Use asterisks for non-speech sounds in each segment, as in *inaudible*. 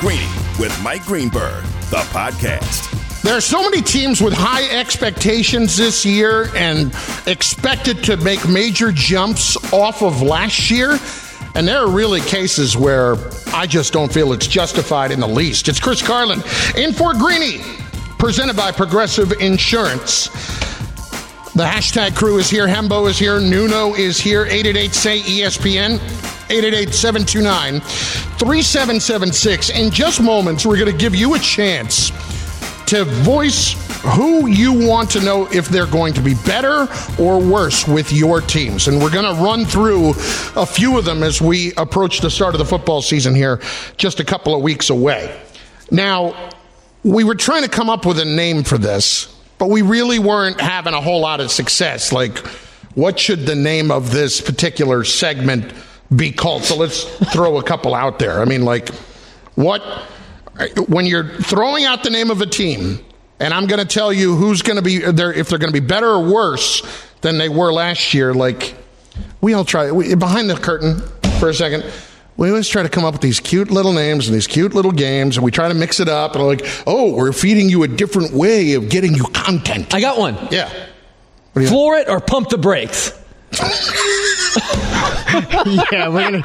Greeny with Mike Greenberg, the podcast. There are so many teams with high expectations this year and expected to make major jumps off of last year. And there are really cases where I just don't feel it's justified in the least. It's Chris Carlin in for Greeny, presented by Progressive Insurance. The hashtag crew is here. Hembo is here. Nuno is here. 888 say ESPN. 888 729 3776. In just moments, we're going to give you a chance to voice who you want to know if they're going to be better or worse with your teams. And we're going to run through a few of them as we approach the start of the football season here, just a couple of weeks away. Now, we were trying to come up with a name for this, but we really weren't having a whole lot of success. Like, what should the name of this particular segment be called? So let's throw a couple out there. I mean, like, what when you're throwing out the name of a team, and I'm going to tell you who's going to be there, if they're going to be better or worse than they were last year, like we all try we, behind the curtain for a second. We always try to come up with these cute little names and these cute little games, and we try to mix it up. And like, oh, we're feeding you a different way of getting you content. I got one. Yeah. Floor it or pump the brakes. Yeah, we're gonna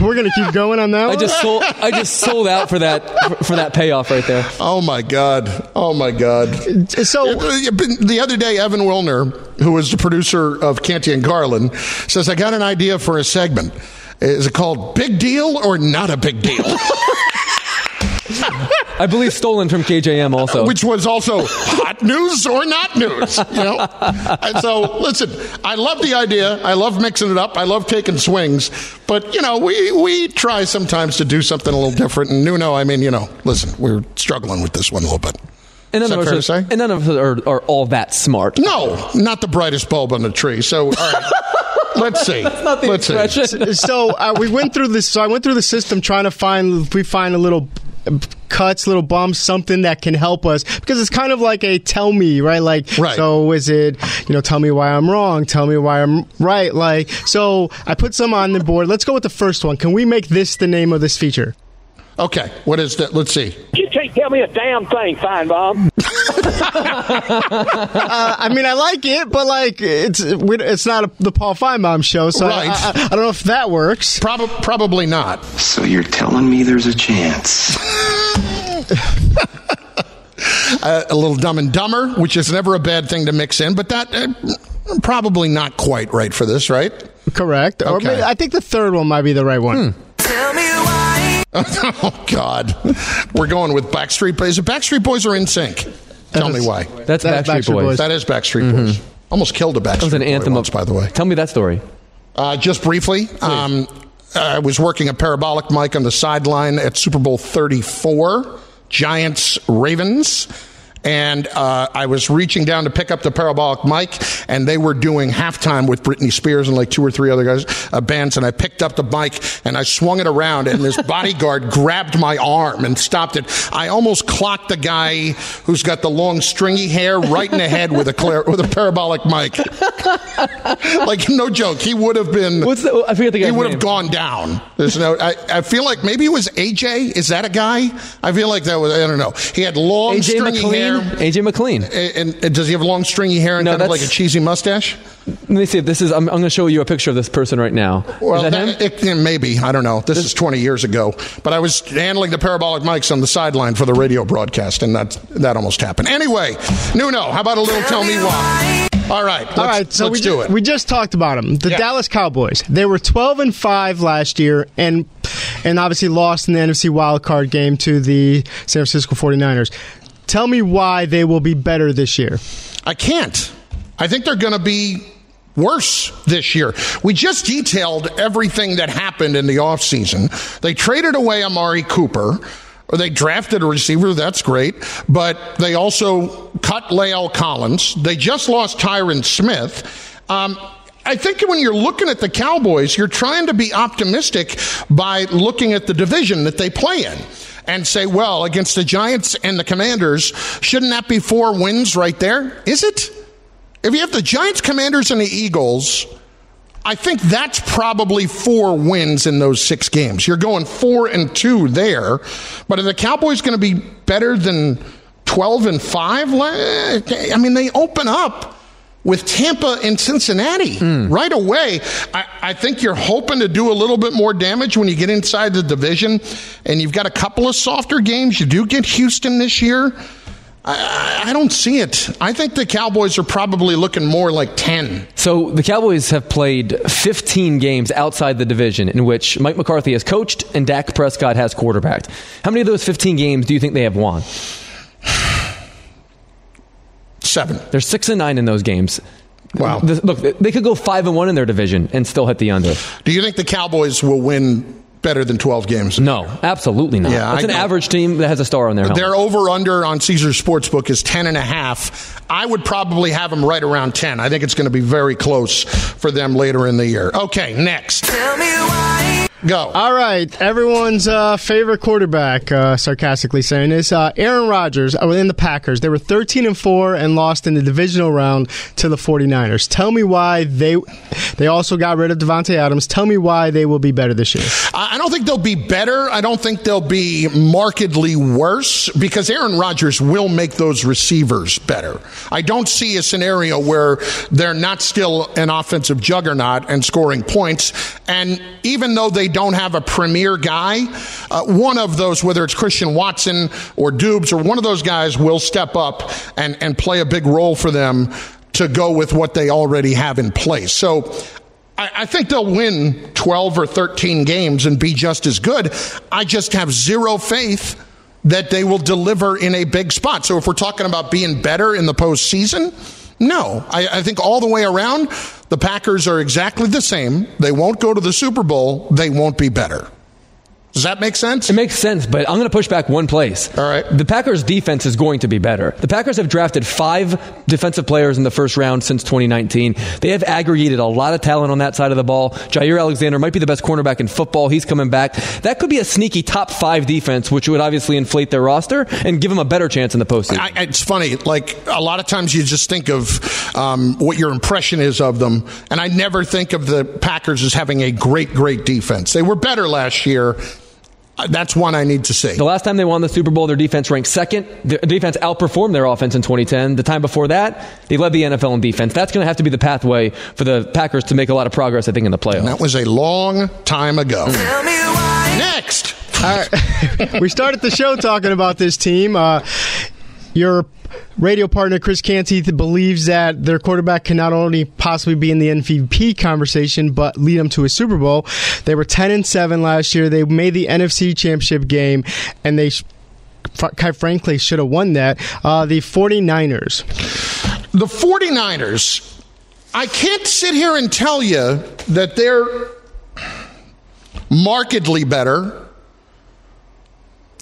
we're gonna keep going on that. I one? just sold. I just sold out for that for that payoff right there. Oh my god! Oh my god! So the other day, Evan Wilner, who was the producer of Canty and Carlin, says, "I got an idea for a segment. Is it called Big Deal or Not a Big Deal?" *laughs* I believe stolen from KJM also. Which was also hot news or not news, you know? And so, listen, I love the idea. I love mixing it up. I love taking swings. But, you know, we, we try sometimes to do something a little different. And Nuno, I mean, you know, listen, we're struggling with this one a little bit. And none, Is that of fair to us say? are, and none of us are, are all that smart. No, not the brightest bulb on the tree. So, all right. Let's see. That's not the Let's see. so uh, we went through this. So I went through the system trying to find. We find a little cuts, little bumps, something that can help us because it's kind of like a tell me, right? Like, Right. so is it, you know, tell me why I'm wrong, tell me why I'm right. Like, so I put some on the board. Let's go with the first one. Can we make this the name of this feature? Okay. What is that? Let's see. You can't tell me a damn thing, Finebaum. *laughs* Uh, I mean, I like it, but like, it's it's not a, the Paul Finebaum show, so I- Right. I, I, I don't know if that works. Prob- probably not. So you're telling me there's a chance? *laughs* Uh, a little dumb and dumber, which is never a bad thing to mix in, but that uh, probably not quite right for this, right? Correct. Or Okay. maybe, I think the third one might be the right one. *laughs* oh God, we're going with Backstreet Boys. Is it Backstreet Boys are in sync? Tell me why. That's, That's Backstreet, Backstreet Boys. Boys. That is Backstreet Boys. Almost killed a Backstreet That was an Boy anthem once, of. by the way. Tell me that story. Uh, just briefly, um, I was working a parabolic mic on the sideline at Super Bowl 34, Giants Ravens. And uh, I was reaching down to pick up the parabolic mic, and they were doing halftime with Britney Spears and like two or three other guys, uh, bands. And I picked up the mic and I swung it around, and this bodyguard *laughs* grabbed my arm and stopped it. I almost clocked the guy who's got the long stringy hair right in the head with a clear, with a parabolic mic. *laughs* like no joke, he would have been. What's the? I forget the He would name. have gone down. There's no. I, I feel like maybe it was AJ. Is that a guy? I feel like that was. I don't know. He had long, AJ stringy hair. McLean. AJ McLean. And, and does he have long, stringy hair and No, kind of like a cheesy mustache? Let me see if this is. I'm, I'm going to show you a picture of this person right now. Well, is that him? it- yeah, maybe I don't know. This, is 20 years ago, but I was handling the parabolic mics on the sideline for the radio broadcast, and that that almost happened. Anyway, Nuno, how about a little tell me why? All right, let's, All right, so let's we, do it. we just talked about them. The Yeah. Dallas Cowboys. They were 12 and 5 last year and and obviously lost in the NFC wild card game to the San Francisco 49ers. Tell me why they will be better this year. I can't. I think they're going to be worse this year. We just detailed everything that happened in the offseason. They traded away Amari Cooper. Or they drafted a receiver, that's great, but they also cut La'el Collins. They just lost Tyron Smith. Um, I think when you're looking at the Cowboys, you're trying to be optimistic by looking at the division that they play in and say, well, against the Giants and the Commanders, shouldn't that be four wins right there? Is it? If you have the Giants, Commanders, and the Eagles, I think that's probably four wins in those six games. You're going four and two there, but are the Cowboys going to be better than 12 and five? I mean, they open up with Tampa and Cincinnati hmm. right away. I, I think you're hoping to do a little bit more damage when you get inside the division, and you've got a couple of softer games. You do get Houston this year. I, I don't see it. I think the Cowboys are probably looking more like 10. So the Cowboys have played 15 games outside the division in which Mike McCarthy has coached and Dak Prescott has quarterbacked. How many of those 15 games do you think they have won? Seven. They're six and nine in those games. Wow. Look, they could go five and one in their division and still hit the under. Do you think the Cowboys will win better than 12 games? No, absolutely not. Yeah, it's I an don't- average team that has a star on their helmet. Their over under on Caesars Sportsbook is 10 and a half. I would probably have them right around 10. I think it's going to be very close for them later in the year. Okay, next. Go. All right, everyone's uh, favorite quarterback, uh, sarcastically saying this, uh, Aaron Rodgers uh, within the Packers. They were 13 and 4 and lost in the divisional round to the 49ers. Tell me why they they also got rid of Davante Adams. Tell me why they will be better this year. I don't think they'll be better. I don't think they'll be markedly worse because Aaron Rodgers will make those receivers better. I don't see a scenario where they're not still an offensive juggernaut and scoring points. And even though they don't have a premier guy, uh, one of those, whether it's Christian Watson or Doubs or one of those guys, will step up and, and play a big role for them to go with what they already have in place. So I, I think they'll win 12 or 13 games and be just as good. I just have zero faith that they will deliver in a big spot. So if we're talking about being better in the postseason, no. I, I think all the way around, the Packers are exactly the same. They won't go to the Super Bowl. They won't be better. Does that make sense? It makes sense, but I'm going to push back one place. All right. The Packers' defense is going to be better. The Packers have drafted five defensive players in the first round since 2019. They have aggregated a lot of talent on that side of the ball. Jaire Alexander might be the best cornerback in football. He's coming back. That could be a sneaky top five defense, which would obviously inflate their roster and give them a better chance in the postseason. I, it's funny. Like a lot of times, you just think of um, what your impression is of them, and I never think of the Packers as having a great, great defense. They were better last year. Uh, That's one I need to see. The last time they won the Super Bowl, their defense ranked second. Their defense outperformed their offense in 2010. The time before that, they led the NFL in defense. That's going to have to be the pathway for the Packers to make a lot of progress, I think, in the playoffs. That was a long time ago. Next. All right. *laughs* we started the show talking about this team. Uh, your radio partner Chris Canty believes that their quarterback can not only possibly be in the MVP conversation but lead them to a Super Bowl. They were 10 and 7 last year. They made the NFC Championship game and they quite frankly should have won that. Uh, the 49ers. The 49ers, I can't sit here and tell you that they're markedly better.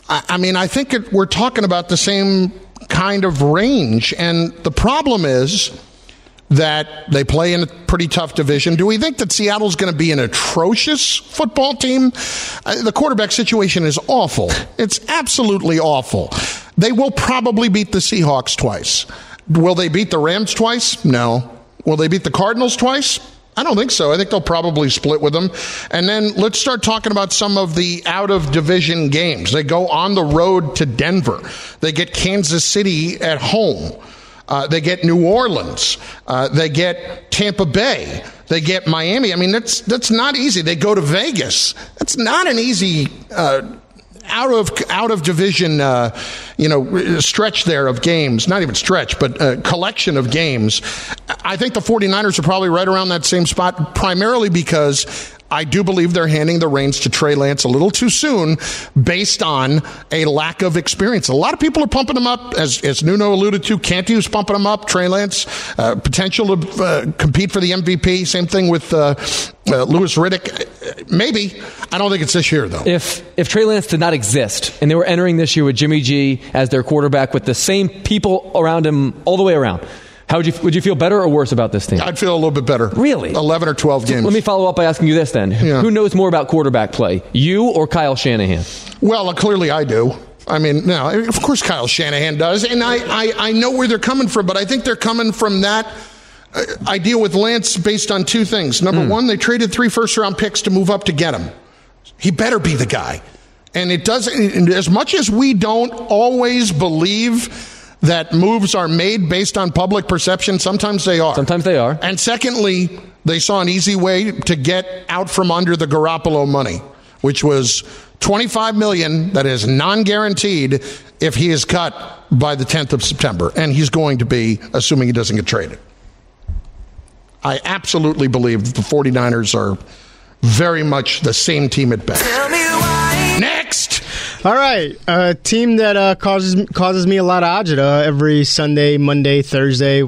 I, I mean, I think it, we're talking about the same kind of range. And the problem is that they play in a pretty tough division. Do we think that Seattle's going to be an atrocious football team? Uh, the quarterback situation is awful. It's absolutely awful. They will probably beat the Seahawks twice. Will they beat the Rams twice? No. Will they beat the Cardinals twice? I don't think so. I think they'll probably split with them. And then let's start talking about some of the out of division games. They go on the road to Denver. They get Kansas City at home. Uh, they get New Orleans. Uh, they get Tampa Bay. They get Miami. I mean, that's that's not easy. They go to Vegas. That's not an easy uh, out of out of division, uh, you know, stretch there of games. Not even stretch, but uh, collection of games. I think the 49ers are probably right around that same spot, primarily because. I do believe they're handing the reins to Trey Lance a little too soon based on a lack of experience. A lot of people are pumping him up, as, as Nuno alluded to. Canty was pumping him up. Trey Lance, uh, potential to uh, compete for the MVP. Same thing with uh, uh, Louis Riddick. Maybe. I don't think it's this year, though. If if Trey Lance did not exist and they were entering this year with Jimmy G as their quarterback with the same people around him all the way around, how would you would you feel better or worse about this team? I'd feel a little bit better. Really? 11 or 12 games. Let me follow up by asking you this then: Yeah. Who knows more about quarterback play, you or Kyle Shanahan? Well, uh, clearly I do. I mean, no, of course Kyle Shanahan does, and I, I, I know where they're coming from, but I think they're coming from that I deal with Lance based on two things. Number one, they traded three first round picks to move up to get him. He better be the guy. And it doesn't, as much as we don't always believe that moves are made based on public perception, sometimes they are. Sometimes they are. And secondly, they saw an easy way to get out from under the Garoppolo money, which was 25 million that is non-guaranteed if he is cut by the 10th of September, and he's going to be assuming he doesn't get traded. I absolutely believe that the 49ers are very much the same team at best. All right, a team that uh, causes causes me a lot of agita every Sunday, Monday, Thursday,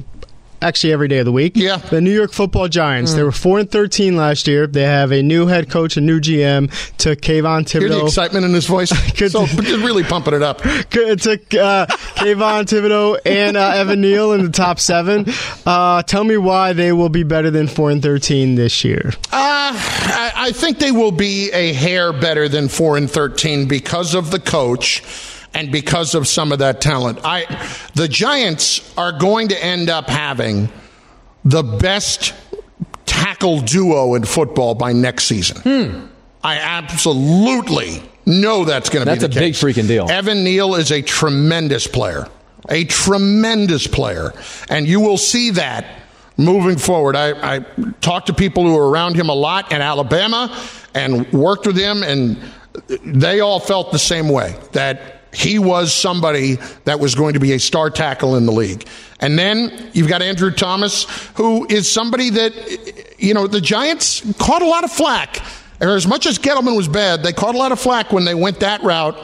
actually every day of the week. Yeah. the New York Football Giants. They were four and thirteen last year. They have a new head coach, a new GM. Took Kayvon Thibodeaux. Hear the excitement in his voice. *laughs* Good. so *laughs* really pumping it up. It took uh, Kayvon Thibodeaux and uh, Evan Neal in the top seven. Uh, tell me why they will be better than four and thirteen this year. Uh, I, I think they will be a hair better than four and thirteen because of the coach and because of some of that talent. I, the Giants are going to end up having the best tackle duo in football by next season. Hmm. I absolutely know that's going to be That's a big freaking deal. Evan Neal is a tremendous player, a tremendous player, and you will see that moving forward. I, I talked to people who were around him a lot in Alabama and worked with him, and they all felt the same way that he was somebody that was going to be a star tackle in the league. And then you've got Andrew Thomas, who is somebody that, you know, the Giants caught a lot of flack. Or as much as Gettleman was bad, they caught a lot of flack when they went that route.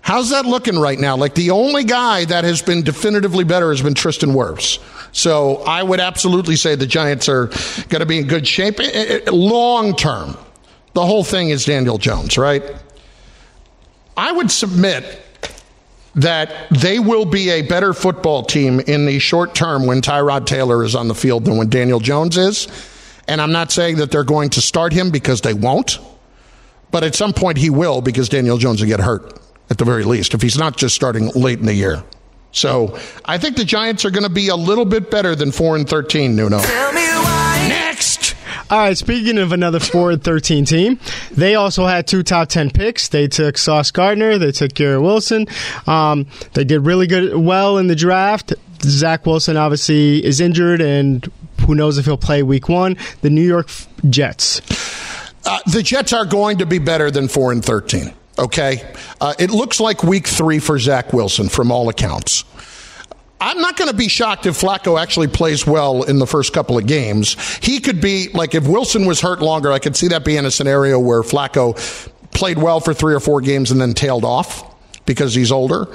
How's that looking right now? Like the only guy that has been definitively better has been Tristan Wirfs. So I would absolutely say the Giants are going to be in good shape Eh, eh, long term. The whole thing is Daniel Jones, right? I would submit that they will be a better football team in the short term when Tyrod Taylor is on the field than when Daniel Jones is. And I'm not saying that they're going to start him because they won't, but at some point he will because Daniel Jones will get hurt at the very least if he's not just starting late in the year. So I think the Giants are going to be a little bit better than 4 and 13, Nuno. All right, speaking of another 4 and 13 team, they also had two top 10 picks. They took Sauce Gardner, they took Garrett Wilson. Um, they did really good, well in the draft. Zach Wilson obviously is injured, and who knows if he'll play week one. The New York Jets. Uh, the Jets are going to be better than 4 and 13. Okay? Uh, it looks like week three for Zach Wilson from all accounts. I'm not going to be shocked if Flacco actually plays well in the first couple of games. He could be, like, if Wilson was hurt longer, I could see that being a scenario where Flacco played well for three or four games and then tailed off because he's older.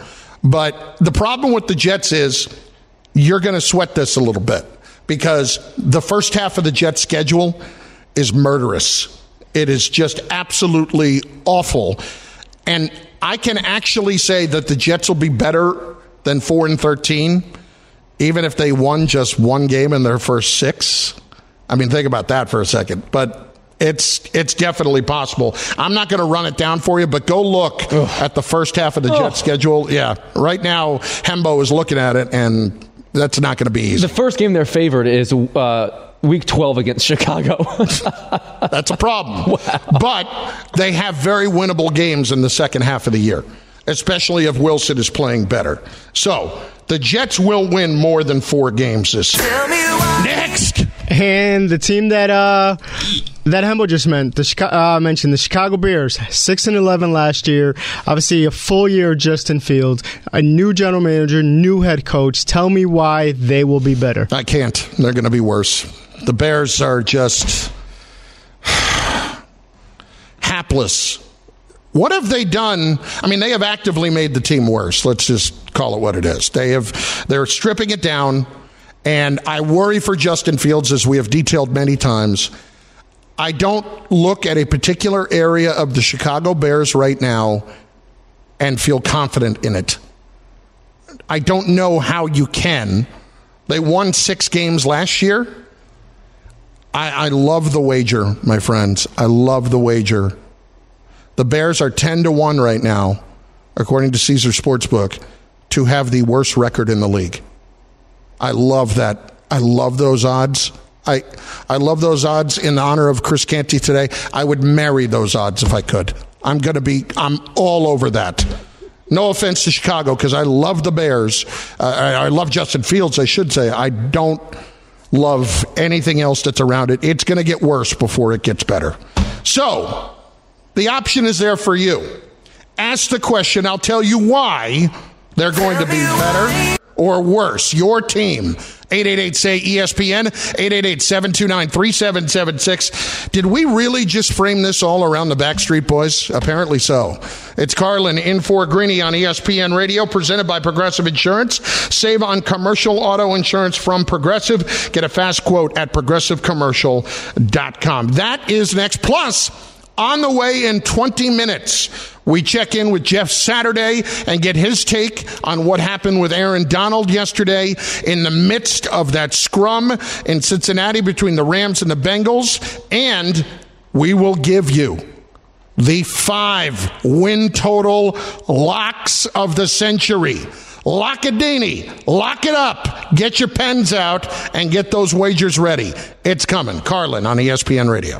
But the problem with the Jets is you're going to sweat this a little bit because the first half of the Jets schedule is murderous. It is just absolutely awful. And I can actually say that the Jets will be better than 4 and 13 even if they won just one game in their first 6. I mean, think about that for a second. But it's it's definitely possible. I'm not going to run it down for you, but go look at the first half of the Jets schedule. Yeah, right now Hembo is looking at it, and that's not going to be easy. The first game they're favored is uh, week 12 against Chicago. *laughs* That's a problem. But they have very winnable games in the second half of the year, especially if Wilson is playing better. So the Jets will win more than four games this year. Next. And the team that uh, that Hembo just meant, the Chica- uh, mentioned, the Chicago Bears, six and eleven last year. Obviously, a full year of Justin Fields, a new general manager, new head coach. Tell me why they will be better. I can't. They're going to be worse. The Bears are just *sighs* hapless. What have they done? I mean, they have actively made the team worse. Let's just call it what it is. They have they're stripping it down, and I worry for Justin Fields as we have detailed many times. I don't look at a particular area of the Chicago Bears right now and feel confident in it. I don't know how you can. They won six games last year. I, I love the wager, my friends. I love the wager. The Bears are 10 to 1 right now, according to Caesar Sportsbook, to have the worst record in the league. I love that I love those odds. I I love those odds in honor of Chris Canty today. I would marry those odds if I could. I'm going to be I'm all over that. No offense to Chicago because I love the Bears. Uh, I, I love Justin Fields. I should say I don't love anything else that's around it. It's going to get worse before it gets better. So the option is there for you. Ask the question. I'll tell you why they're going to be better or worse. Your team. 888 say ESPN, 888 729 3776. Did we really just frame this all around the Backstreet Boys? Apparently so. It's Carlin in for Greeny on ESPN Radio, presented by Progressive Insurance. Save on commercial auto insurance from Progressive. Get a fast quote at progressivecommercial.com. That is next. Plus, on the way in 20 minutes, we check in with Jeff Saturday and get his take on what happened with Aaron Donald yesterday in the midst of that scrum in Cincinnati between the Rams and the Bengals. And we will give you the five win total locks of the century. Lockadini, lock it up. Get your pens out and get those wagers ready. It's coming. Carlin on ESPN Radio.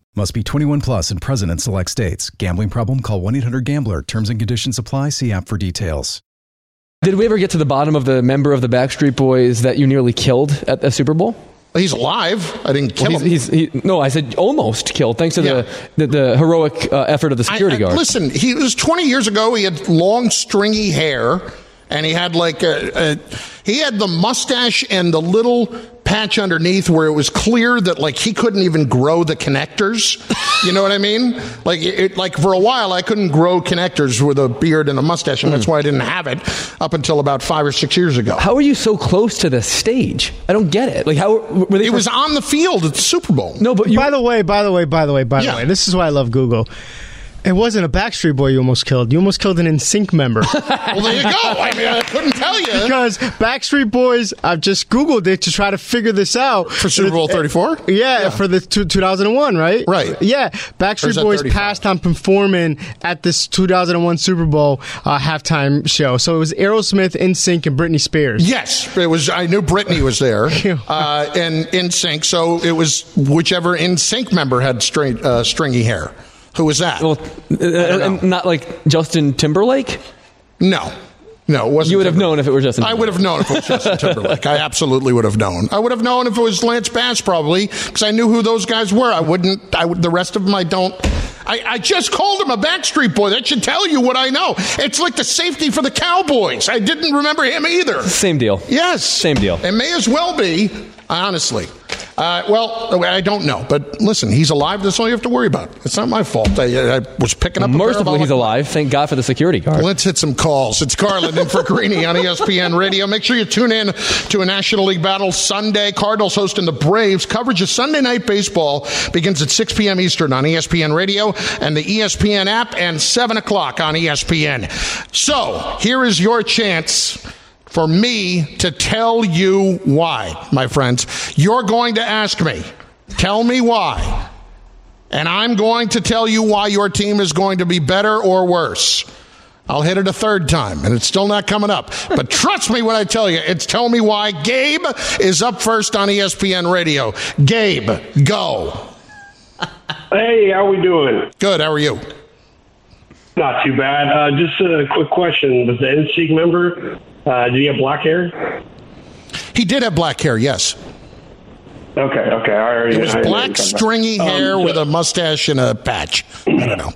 Must be 21 plus and present in select states. Gambling problem? Call 1 800 Gambler. Terms and conditions apply. See app for details. Did we ever get to the bottom of the member of the Backstreet Boys that you nearly killed at the Super Bowl? He's alive. I didn't kill Well, him. he's, he's, he, no, I said almost killed, thanks to Yeah. the, the, the heroic uh, effort of the security I- I- guard. Listen, he was 20 years ago. He had long, stringy hair, and he had like a, a he had the mustache and the little patch underneath where it was clear that like he couldn't even grow the connectors. You know what I mean? Like it, it- like for a while, I couldn't grow connectors with a beard and a mustache, and that's why I didn't have it up until about five or six years ago. How are you so close to the stage? I don't get it. Like how were they? It was on the field at the Super Bowl. no, but you. by the way, by the way, by the way, by Yeah. the way, this is why I love Google. It wasn't a Backstreet Boy you almost killed. You almost killed an NSYNC member. *laughs* Well, there you go. I mean, I couldn't tell you. because Backstreet Boys, I've just Googled it to try to figure this out. For Super Bowl 34? Yeah, for the two, 2001, right? Right. Yeah, Backstreet Boys 35? passed on performing at this 2001 Super Bowl uh, halftime show. So it was Aerosmith, NSYNC, and Britney Spears. Yes, it was. I knew Britney was there, *laughs* uh, and NSYNC. So it was whichever NSYNC member had string, uh, stringy hair. Who was that? well, uh, not like Justin Timberlake. no, no, it wasn't. You would have known if it were Justin. I would have known if it was Justin Timberlake. I *laughs* absolutely would have known. I would have known if it was Lance Bass, probably, because I knew who those guys were. I wouldn't. I would. The rest of them, I don't. I, I just called him a Backstreet Boy. That should tell you what I know. It's like the safety for the Cowboys. I didn't remember him either. Same deal. Yes. Same deal. It may as well be, honestly. Uh, well, I don't know. But listen, he's alive. That's all you have to worry about. It's not my fault. I, I was picking up Mercifully, he's alive. Thank God for the security guard. Let's hit some calls. It's Carlin and Greeny on ESPN Radio. Make sure you tune in to a National League battle Sunday. Cardinals hosting the Braves. Coverage of Sunday Night Baseball begins at 6 p.m. Eastern on ESPN Radio and the ESPN app and 7 o'clock on ESPN. So, here is your chance for me to tell you why, my friends. You're going to ask me. Tell me why. And I'm going to tell you why your team is going to be better or worse. I'll hit it a third time, and it's still not coming up. But *laughs* trust me when I tell you, it's tell me why. Gabe is up first on ESPN Radio. Gabe, go. Hey, how we doing? Good. How are you? Not too bad. Uh, just a quick question: Was the NSYNC member? Uh, did he have black hair? He did have black hair. Yes. Okay. Okay. I already. It was I black, what you're talking about. stringy Um, hair so- with a mustache and a patch. I don't know.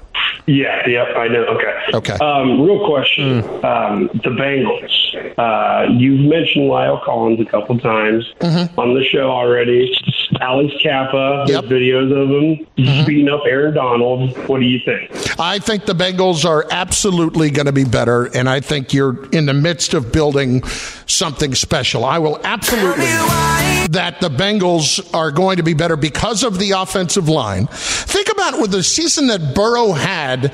Yeah, yep, I know. Okay. Okay. Um, real question. Um, the Bengals. Uh, you've mentioned La'el Collins a couple times on the show already. Alex Cappa, Yep. there's videos of him beating up Aaron Donald. What do you think? I think the Bengals are absolutely going to be better, and I think you're in the midst of building something special. I will absolutely that the Bengals are going to be better because of the offensive line. Think about with the season that Burrow had,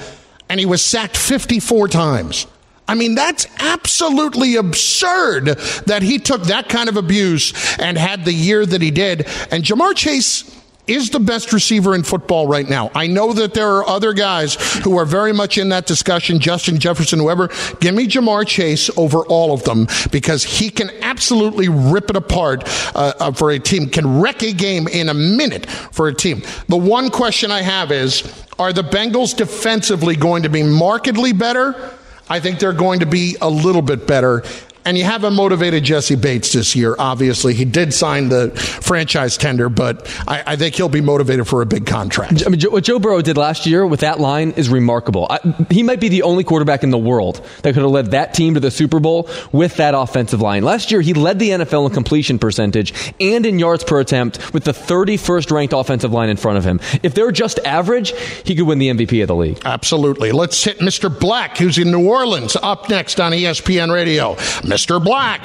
and he was sacked 54 times. I mean, that's absolutely absurd that he took that kind of abuse and had the year that he did. And Ja'Marr Chase is the best receiver in football right now. I know that there are other guys who are very much in that discussion, Justin Jefferson, whoever. Give me Ja'Marr Chase over all of them because he can absolutely rip it apart uh, uh, for a team, can wreck a game in a minute for a team. The one question I have is are the Bengals defensively going to be markedly better? I think they're going to be a little bit better. And you have a motivated Jessie Bates this year, obviously. He did sign the franchise tender, but I, I think he'll be motivated for a big contract. I mean, Joe- what Joe Burrow did last year with that line is remarkable. I, he might be the only quarterback in the world that could have led that team to the Super Bowl with that offensive line. Last year, he led the NFL in completion percentage and in yards per attempt with the 31st ranked offensive line in front of him. If they're just average, he could win the MVP of the league. Absolutely. Let's hit Mr. Black, who's in New Orleans, up next on ESPN Radio. Mr. Black.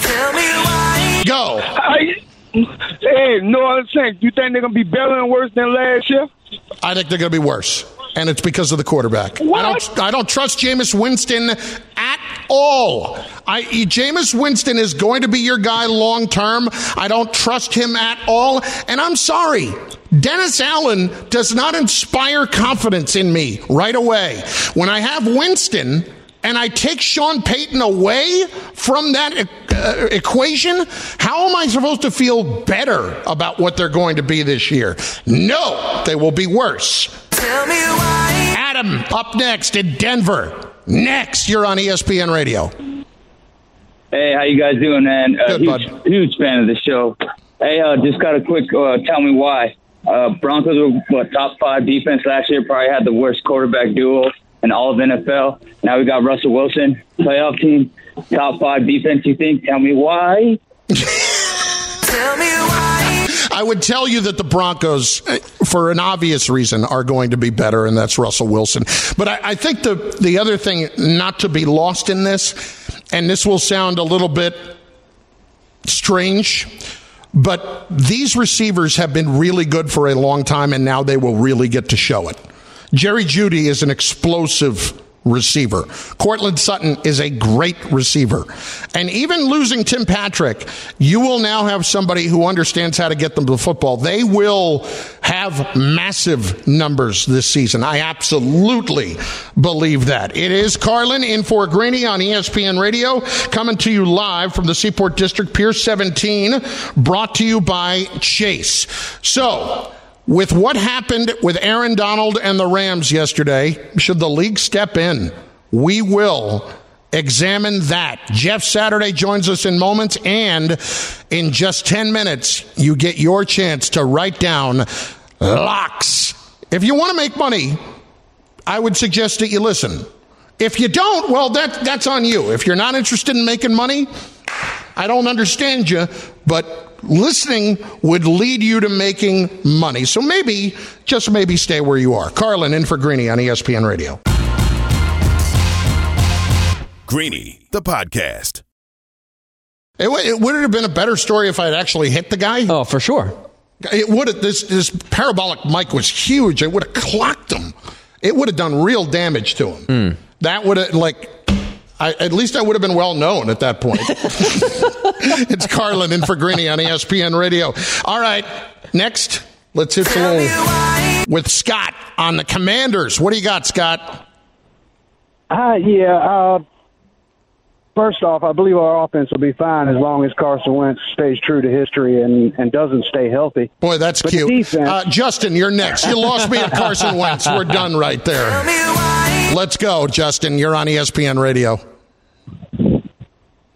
Go. I, hey, no other sense. You think they're gonna be better and worse than last year? I think they're going to be worse. And it's because of the quarterback. I don't. I don't trust Jameis Winston at all. I Jameis Winston is going to be your guy long term. I don't trust him at all. And I'm sorry. Dennis Allen does not inspire confidence in me right away. When I have Winston and I take Sean Payton away from that uh, equation, how am I supposed to feel better about what they're going to be this year? No, they will be worse. Tell me why. Adam, up next in Denver. Next, you're on E ESPN Radio. Hey, how you guys doing, man? Uh, Good, huge, bud. huge fan of the show. Hey, uh, just got a quick uh, tell me why. Uh, Broncos were what, top five defense last year. Probably had the worst quarterback duo in all of NFL. Now we got Russell Wilson, playoff team, top five defense. You think? Tell me why. Tell me why. I would tell you that the Broncos, eh, for an obvious reason, are going to be better, and that's Russell Wilson. But I, I think the the other thing not to be lost in this, and this will sound a little bit strange, but these receivers have been really good for a long time, and now they will really get to show it. Jerry Jeudy is an explosive receiver. Courtland Sutton is a great receiver. And even losing Tim Patrick, you will now have somebody who understands how to get them to the football. They will have massive numbers this season. I absolutely believe that. It is Carlin in for Greeny on ESPN Radio, coming to you live from the Seaport District, Pier 17, brought to you by Chase. So, with what happened with Aaron Donald and the Rams yesterday, should the league step in? We will examine that. Jeff Saturday joins us in moments, and in just 10 minutes, you get your chance to write down locks. If you want to make money, I would suggest that you listen. If you don't, well, that, that's on you. If you're not interested in making money, I don't understand you, but listening would lead you to making money. So maybe, just maybe, stay where you are. Carlin in for Greeny on ESPN Radio. Greeny, the podcast. It, would- it would it have been a better story if I had actually hit the guy? Oh, for sure. It would have. This this parabolic mic was huge. It would have clocked him. It would have done real damage to him. Hmm. That would have like. I, at least I would have been well known at that point. *laughs* it's Carlin and for on ESPN Radio. All right, next, let's hit the little with Scott on the Commanders. What do you got, Scott? Uh, yeah. Uh, first off, I believe our offense will be fine as long as Carson Wentz stays true to history and, and doesn't stay healthy. Boy, that's But cute. defense- Uh, Justin, you're next. You lost me at Carson Wentz. We're done right there. Let's go, Justin. You're on ESPN Radio.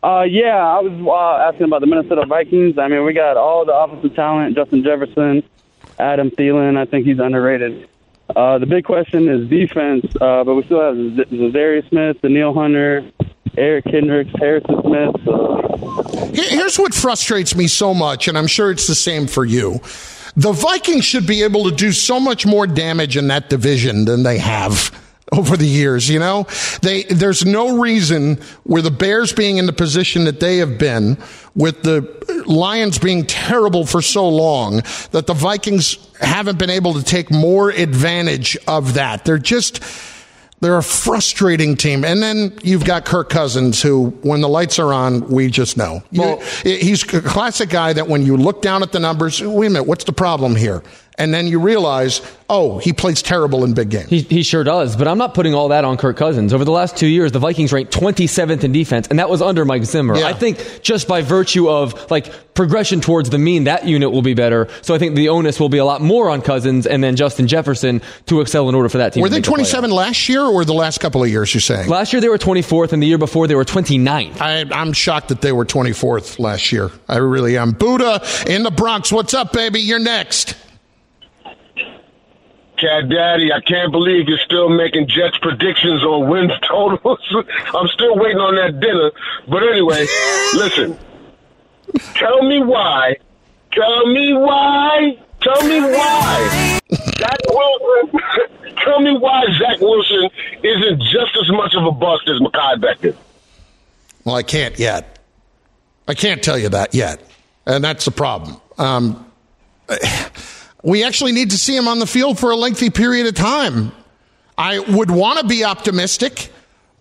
Uh, yeah, I was uh, asking about the Minnesota Vikings. I mean, we got all the offensive talent: Justin Jefferson, Adam Thielen. I think he's underrated. Uh, the big question is defense, uh, but we still have Z- Za'Darius Smith, Danielle Hunter, Eric Kendricks, Harrison Smith. Uh, Here- Here's what frustrates me so much, and I'm sure it's the same for you. The Vikings should be able to do so much more damage in that division than they have *laughs* over the years, you know? They there's no reason with the Bears being in the position that they have been, with the Lions being terrible for so long, that the Vikings haven't been able to take more advantage of that. They're just they're a frustrating team. And then you've got Kirk Cousins, who, when the lights are on, we just know. You- he's a classic guy that when you look down at the numbers, wait a minute, what's the problem here? And then you realize, oh, he plays terrible in big games. He, he sure does, but I'm not putting all that on Kirk Cousins. Over the last two years, the Vikings ranked 27th in defense, and that was under Mike Zimmer. I think just by virtue of like progression towards the mean, that unit will be better. So I think the onus will be a lot more on Cousins and then Justin Jefferson to excel in order for that team. Were to they make the 27 last year or the last couple of years, you're saying? Last year they were 24th, and the year before they were 29th. I, I'm shocked that they were 24th last year. I really am. Buddha in the Bronx. What's up, baby? You're next. Cat Daddy, I can't believe you're still making Jets predictions on wins *laughs* totals. I'm still waiting on that dinner. But anyway, *laughs* listen. Tell me why. Tell me why. Tell me why. Zach Wilson. *laughs* tell me why Zach Wilson isn't just as much of a bust as Mekhi Becton. Well, I can't yet. I can't tell you that yet. And that's the problem. Um, *sighs* we actually need to see him on the field for a lengthy period of time. I would want to be optimistic,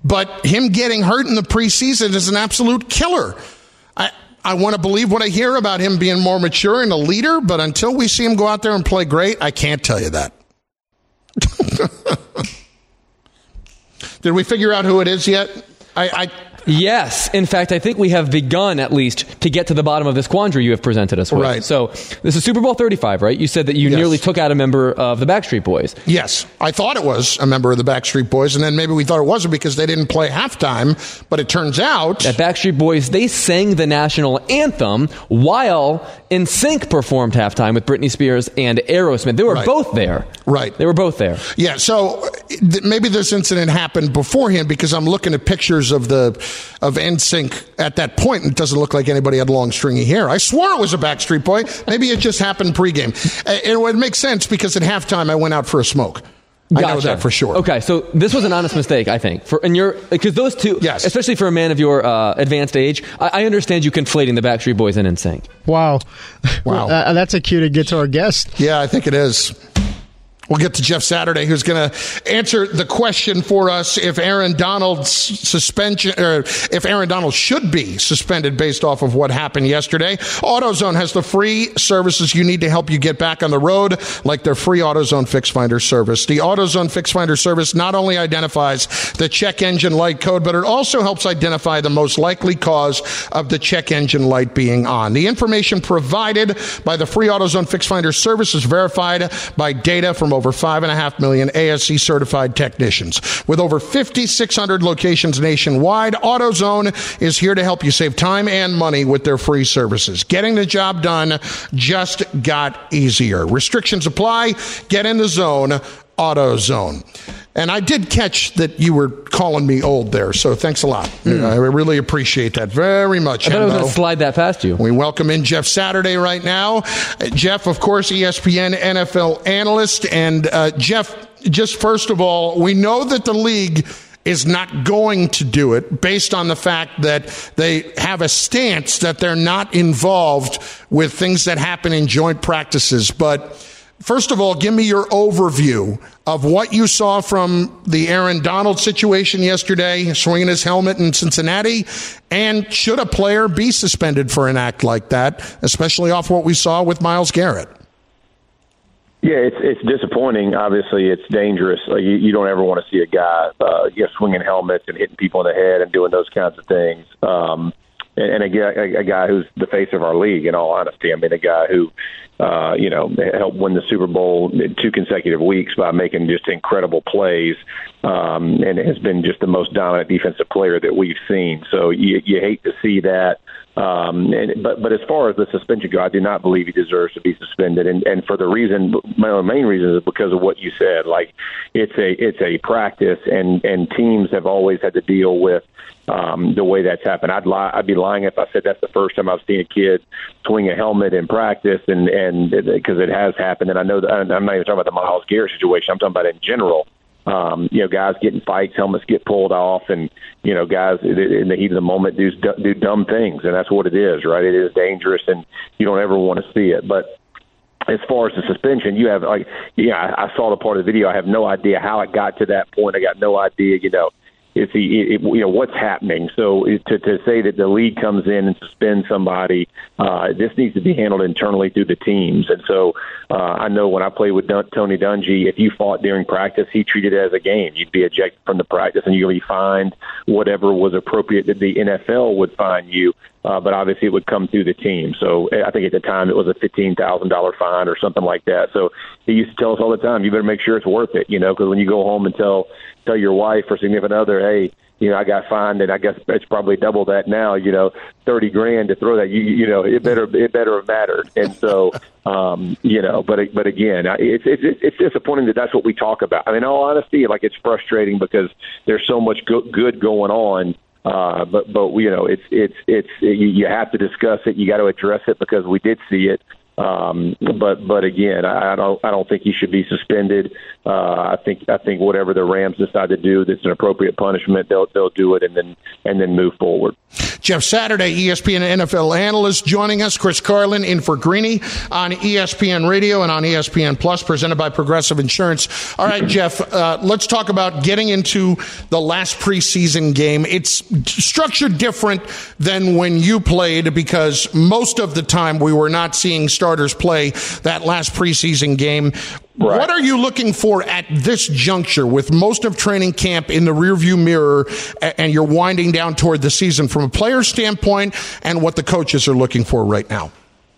but him getting hurt in the preseason is an absolute killer. I, I want to believe what I hear about him being more mature and a leader, but until we see him go out there and play great, I can't tell you that. *laughs* Did we figure out who it is yet? I, I Yes. In fact, I think we have begun at least to get to the bottom of this quandary you have presented us with. Right. So this is Super Bowl 35, right? You said that you nearly took out a member of the Backstreet Boys. Yes, I thought it was a member of the Backstreet Boys, and then maybe we thought it wasn't because they didn't play halftime. But it turns out At Backstreet Boys, they sang the national anthem while NSYNC performed halftime with Britney Spears and Aerosmith. They were Right. both there. Right. They were both there. Yeah, so th- maybe this incident happened beforehand because I'm looking at pictures of the of NSYNC at that point, and it doesn't look like anybody had long stringy hair. I swore it was a Backstreet Boy. Maybe it just happened pregame. It would make sense because at halftime I went out for a smoke. I know that for sure. Okay, so this was an honest mistake, I think. For and your because those two, yes. especially for a man of your uh, advanced age, I, I understand you conflating the Backstreet Boys and NSYNC. Wow. Wow. Uh, that's a cue to get to our guest. Yeah, I think it is. We'll get to Jeff Saturday, who's going to answer the question for us if Aaron Donald's suspension, or if Aaron Donald should be suspended based off of what happened yesterday. AutoZone has the free services you need to help you get back on the road, like their free AutoZone Fix Finder service. The AutoZone Fix Finder service not only identifies the check engine light code, but it also helps identify the most likely cause of the check engine light being on. The information provided by the free AutoZone Fix Finder service is verified by data from over 5.5 million ASC certified technicians. With over 5,600 locations nationwide, AutoZone is here to help you save time and money with their free services. Getting the job done just got easier. Restrictions apply. Get in the zone. AutoZone. And I did catch that you were calling me old there, so thanks a lot. I really appreciate that very much. I thought I was going to slide that past you. We welcome in Jeff Saturday right now. Jeff, of course, ESPN NFL analyst. And uh, Jeff, just first of all, we know that the league is not going to do it based on the fact that they have a stance that they're not involved with things that happen in joint practices. But first of all, give me your overview of what you saw from the Aaron Donald situation yesterday, swinging his helmet in Cincinnati, and should a player be suspended for an act like that, especially off what we saw with Myles Garrett? Yeah, it's it's disappointing. Obviously, it's dangerous. Uh, you, you don't ever want to see a guy uh, you know, swinging helmets and hitting people in the head and doing those kinds of things. Um, and, and a, a guy who's the face of our league. In all honesty, I mean, a guy who uh, you know, helped win the Super Bowl two consecutive weeks by making just incredible plays, um, and has been just the most dominant defensive player that we've seen. So you, you hate to see that. Um, and, but but as far as the suspension go, I do not believe he deserves to be suspended, and and for the reason, my main reason is because of what you said. Like it's a it's a practice, and and teams have always had to deal with um, the way that's happened. I'd lie, I'd be lying if I said that's the first time I've seen a kid swing a helmet in practice, and and because it has happened. And I know that I'm not even talking about the Myles Garrett situation. I'm talking about in general. Um, you know, guys getting fights, helmets get pulled off, and you know, guys in the heat of the moment do do dumb things, and that's what it is, right? It is dangerous, and you don't ever want to see it. But as far as the suspension, you have like, yeah, I saw the part of the video. I have no idea how it got to that point. I got no idea, you know if he, if, you know, what's happening. So to, to say that the league comes in and suspends somebody, uh, this needs to be handled internally through the teams. And so uh, I know when I played with Dun- Tony Dungy, if you fought during practice, he treated it as a game. You'd be ejected from the practice and you'd be fined whatever was appropriate that the NFL would fine you. Uh, but obviously it would come through the team. So eh, I think at the time it was a fifteen thousand dollar fine or something like that. So he used to tell us all the time, you better make sure it's worth it, you know, because when you go home and tell tell your wife or significant other, hey, you know, I got fined, and I guess it's probably double that now. You know, thirty grand to throw that. You you know, it better it better have mattered. And so, *laughs* um, you know, but but again, it's it's it's disappointing that that's what we talk about. I mean, in all honesty, like it's frustrating because there's so much go- good going on. Uh, but but you know, it's it's it's you, you have to discuss it. You got to address it because we did see it. Um, but but again, I, I don't I don't think he should be suspended. Uh, I think I think whatever the Rams decide to do that's an appropriate punishment, they'll they'll do it and then and then move forward. Jeff Saturday, ESPN NFL analyst, joining us. Chris Carlin in for Greeny on ESPN Radio and on ESPN Plus, presented by Progressive Insurance. All right, *clears throat* Jeff, uh, let's talk about getting into the last preseason game. It's structured different than when you played because most of the time we were not seeing start starters play that last preseason game. Right. What are you looking for at this juncture with most of training camp in the rearview mirror and you're winding down toward the season from a player standpoint and what the coaches are looking for right now?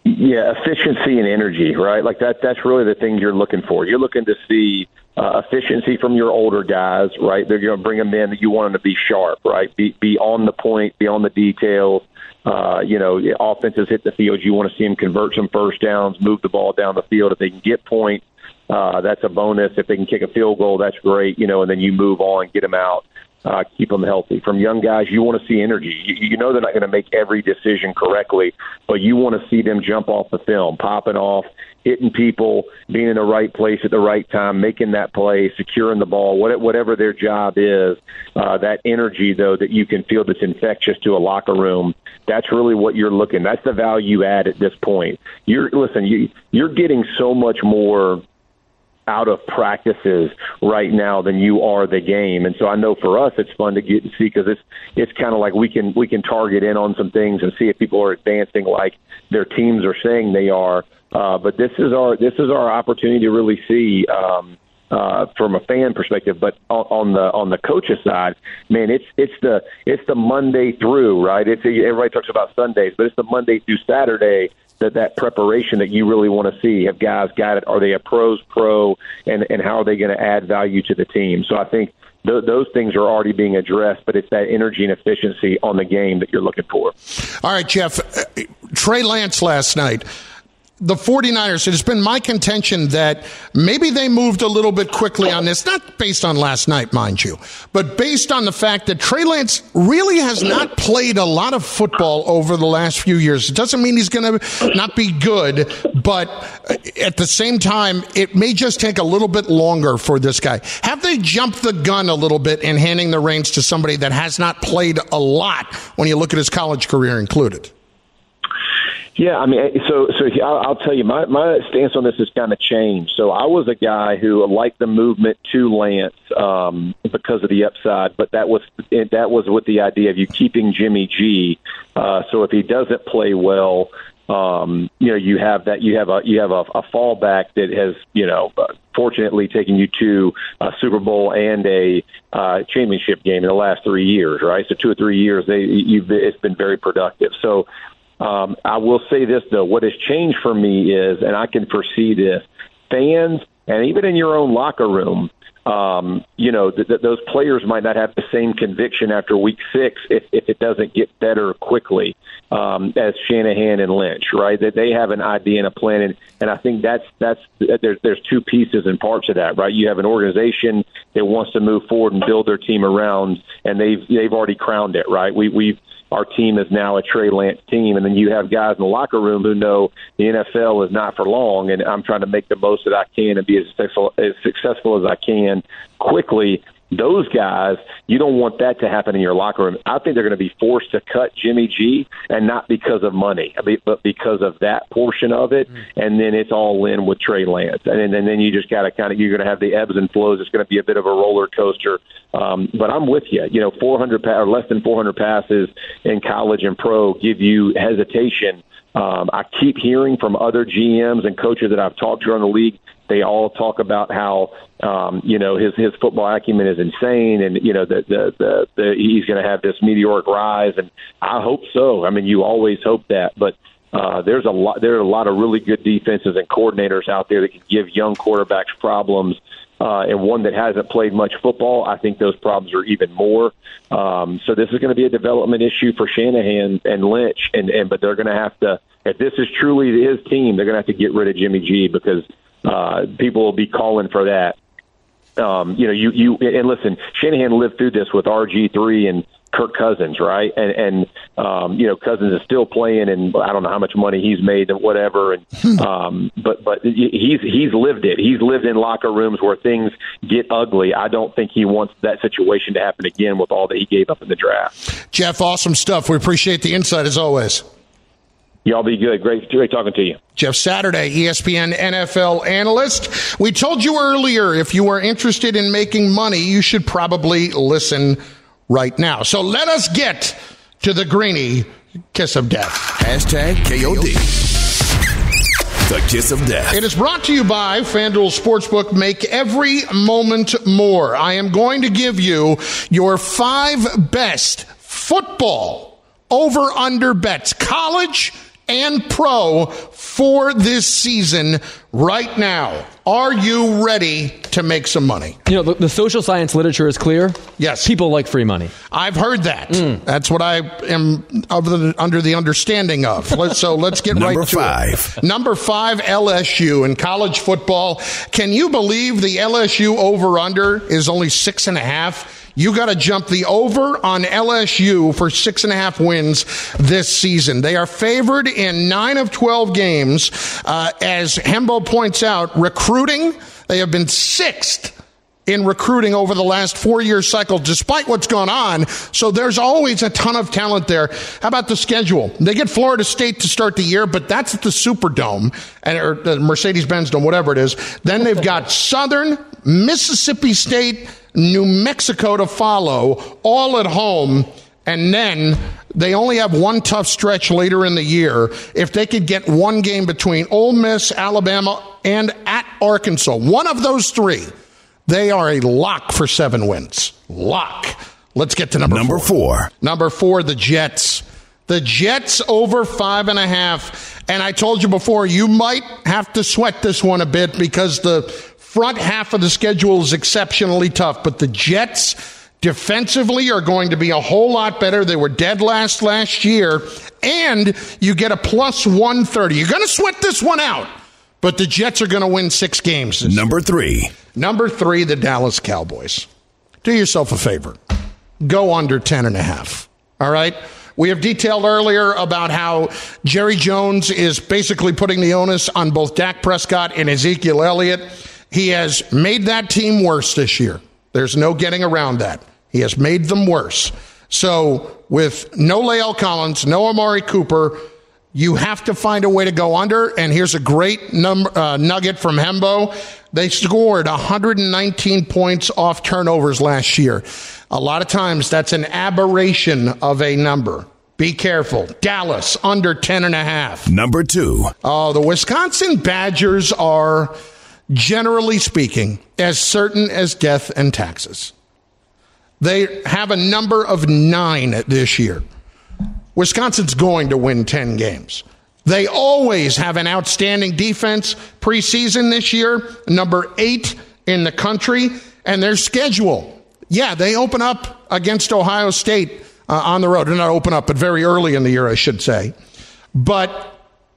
Yeah, efficiency and energy, right? Like that that's really the thing you're looking for. You're looking to see uh, efficiency from your older guys, right? They're going to bring them in. That you want them to be sharp, right? Be be on the point, be on the details, uh, you know, offenses hit the field. You want to see them convert some first downs, move the ball down the field. If they can get points, uh, that's a bonus. If they can kick a field goal, that's great. You know, and then you move on, get them out, uh, keep them healthy. From young guys, you want to see energy. You, you know they're not going to make every decision correctly, but you want to see them jump off the film, popping off, hitting people, being in the right place at the right time, making that play, securing the ball, whatever their job is. Uh, that energy, though, that you can feel that's infectious to a locker room. That's really what you're looking. That's the value add at this point. You're listen. You you're getting so much more out of practices right now than you are the game. And so I know for us it's fun to get and see because it's it's kind of like we can we can target in on some things and see if people are advancing like their teams are saying they are. Uh, but this is our this is our opportunity to really see um, uh, from a fan perspective. But on, the on the coach's side, man, it's it's the it's the Monday through right. It's everybody talks about Sundays, but it's the Monday through Saturday that that preparation that you really want to see. Have guys got it? Are they a pros pro? And and how are they going to add value to the team? So I think th- those things are already being addressed, but it's that energy and efficiency on the game that you're looking for. All right, Jeff. Uh, Trey Lance last night the 49ers, it has been my contention that maybe they moved a little bit quickly on this, not based on last night, mind you, but based on the fact that Trey Lance really has not played a lot of football over the last few years. It doesn't mean he's going to not be good, but at the same time, it may just take a little bit longer for this guy. Have they jumped the gun a little bit in handing the reins to somebody that has not played a lot when you look at his college career included? Yeah, I mean, so so I'll, tell you, my my stance on this has kind of changed. So I was a guy who liked the movement to Lance um, because of the upside, but that was that was with the idea of you keeping Jimmy G. Uh, so if he doesn't play well, um, you know, you have that you have a you have a, a fallback that has you know, uh, fortunately taken you to a Super Bowl and a uh, championship game in the last three years, right? So two or three years, they you've it's been very productive. So. Um, I will say this though: what has changed for me is, and I can foresee this, fans and even in your own locker room, um, you know, th- th- those players might not have the same conviction after week six if, if it doesn't get better quickly um, as Shanahan and Lynch, right? That they have an idea and a plan, and, and I think that's that's there's there's two pieces and parts of that, right? You have an organization that wants to move forward and build their team around, and they've they've already crowned it, right? We we've our team is now a Trey Lance team. And then you have guys in the locker room who know the NFL is not for long, and I'm trying to make the most that I can and be as successful as, successful as I can quickly those guys, you don't want that to happen in your locker room. I think they're going to be forced to cut Jimmy G, and not because of money, but because of that portion of it. Mm. And then it's all in with Trey Lance, and, and then you just got to kind of you're going to have the ebbs and flows. It's going to be a bit of a roller coaster. Um, but I'm with you. You know, 400 pa- or less than 400 passes in college and pro give you hesitation. Um, I keep hearing from other GMs and coaches that I've talked to around the league they all talk about how um, you know his his football acumen is insane, and you know the the, the, the he's going to have this meteoric rise, and I hope so. I mean, you always hope that, but. Uh, there's a lot. There are a lot of really good defenses and coordinators out there that can give young quarterbacks problems. Uh, and one that hasn't played much football, I think those problems are even more. Um, so this is going to be a development issue for Shanahan and Lynch, and, and but they're going to have to. If this is truly his team, they're going to have to get rid of Jimmy G because uh, people will be calling for that. Um, you know, you you and listen, Shanahan lived through this with RG three and Kirk Cousins, right? And and um, you know, Cousins is still playing, and I don't know how much money he's made and whatever. And hmm. um, but but he's he's lived it. He's lived in locker rooms where things get ugly. I don't think he wants that situation to happen again with all that he gave up in the draft. Jeff, awesome stuff. We appreciate the insight as always. Y'all be good. Great, great talking to you. Jeff Saturday, ESPN NFL analyst. We told you earlier if you are interested in making money, you should probably listen right now. So let us get to the greeny kiss of death. Hashtag KOD. The kiss of death. It is brought to you by FanDuel Sportsbook. Make every moment more. I am going to give you your five best football over under bets. College and pro for this season right now. Are you ready to make some money? You know, the, the social science literature is clear. Yes. People like free money. I've heard that. Mm. That's what I am the, under the understanding of. Let's, so let's get right to five. it. Number five, LSU in college football. Can you believe the LSU over under is only six and a half? You got to jump the over on LSU for six and a half wins this season. They are favored in nine of 12 games. Uh, as Hembo points out, recruiting, they have been sixth in recruiting over the last four year cycle, despite what's gone on. So there's always a ton of talent there. How about the schedule? They get Florida State to start the year, but that's at the Superdome and or the Mercedes Benz Dome, whatever it is. Then they've got Southern, Mississippi State, New Mexico to follow, all at home. And then they only have one tough stretch later in the year. If they could get one game between Ole Miss, Alabama, and at Arkansas, one of those three, they are a lock for seven wins. Lock. Let's get to number, number four. four. Number four, the Jets. The Jets over five and a half. And I told you before, you might have to sweat this one a bit because the front half of the schedule is exceptionally tough, but the Jets defensively are going to be a whole lot better. They were dead last last year, and you get a plus 130. You're going to sweat this one out, but the Jets are going to win six games. Number three. Number three, the Dallas Cowboys. Do yourself a favor. Go under 10 and a half. All right? We have detailed earlier about how Jerry Jones is basically putting the onus on both Dak Prescott and Ezekiel Elliott. He has made that team worse this year. There's no getting around that. He has made them worse. So, with no La'el Collins, no Amari Cooper, you have to find a way to go under. And here's a great number, uh, nugget from Hembo. They scored 119 points off turnovers last year. A lot of times that's an aberration of a number Be careful. Dallas under 10 and a half. Number two. Oh, the Wisconsin Badgers are, generally speaking, as certain as death and taxes. They have a number of nine this year. Wisconsin's going to win 10 games. They always have an outstanding defense preseason this year, number eight in the country, and their schedule. Yeah, they open up against Ohio State uh, on the road. They're Not open up, but very early in the year, I should say. But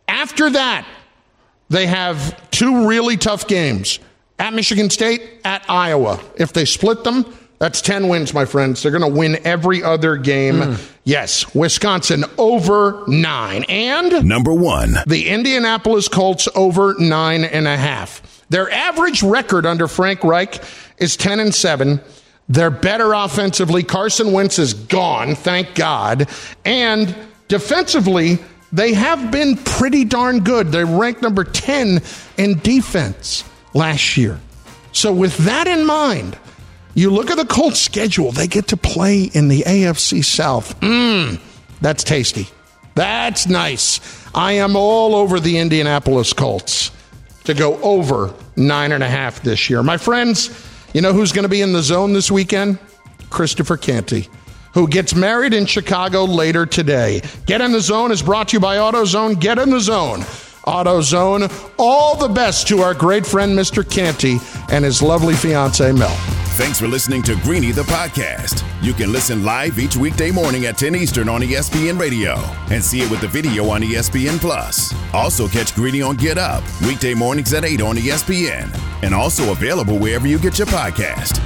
after that, they have two really tough games at Michigan State, at Iowa. If they split them, that's 10 wins, my friends. They're going to win every other game. Mm. Yes, Wisconsin over nine. And number one, the Indianapolis Colts over nine and a half. Their average record under Frank Reich is 10 and seven. They're better offensively. Carson Wentz is gone, thank God. And defensively, they have been pretty darn good. They ranked number 10 in defense last year. So, with that in mind, you look at the Colts schedule, they get to play in the AFC South. Mmm, that's tasty. That's nice. I am all over the Indianapolis Colts to go over nine and a half this year. My friends, you know who's going to be in the zone this weekend? Christopher Canty, who gets married in Chicago later today. Get in the Zone is brought to you by AutoZone. Get in the Zone. AutoZone. All the best to our great friend, Mr. Canty, and his lovely fiancee, Mel. Thanks for listening to Greeny the podcast. You can listen live each weekday morning at 10 Eastern on ESPN Radio and see it with the video on ESPN Plus. Also catch Greeny on Get Up weekday mornings at 8 on ESPN and also available wherever you get your podcast.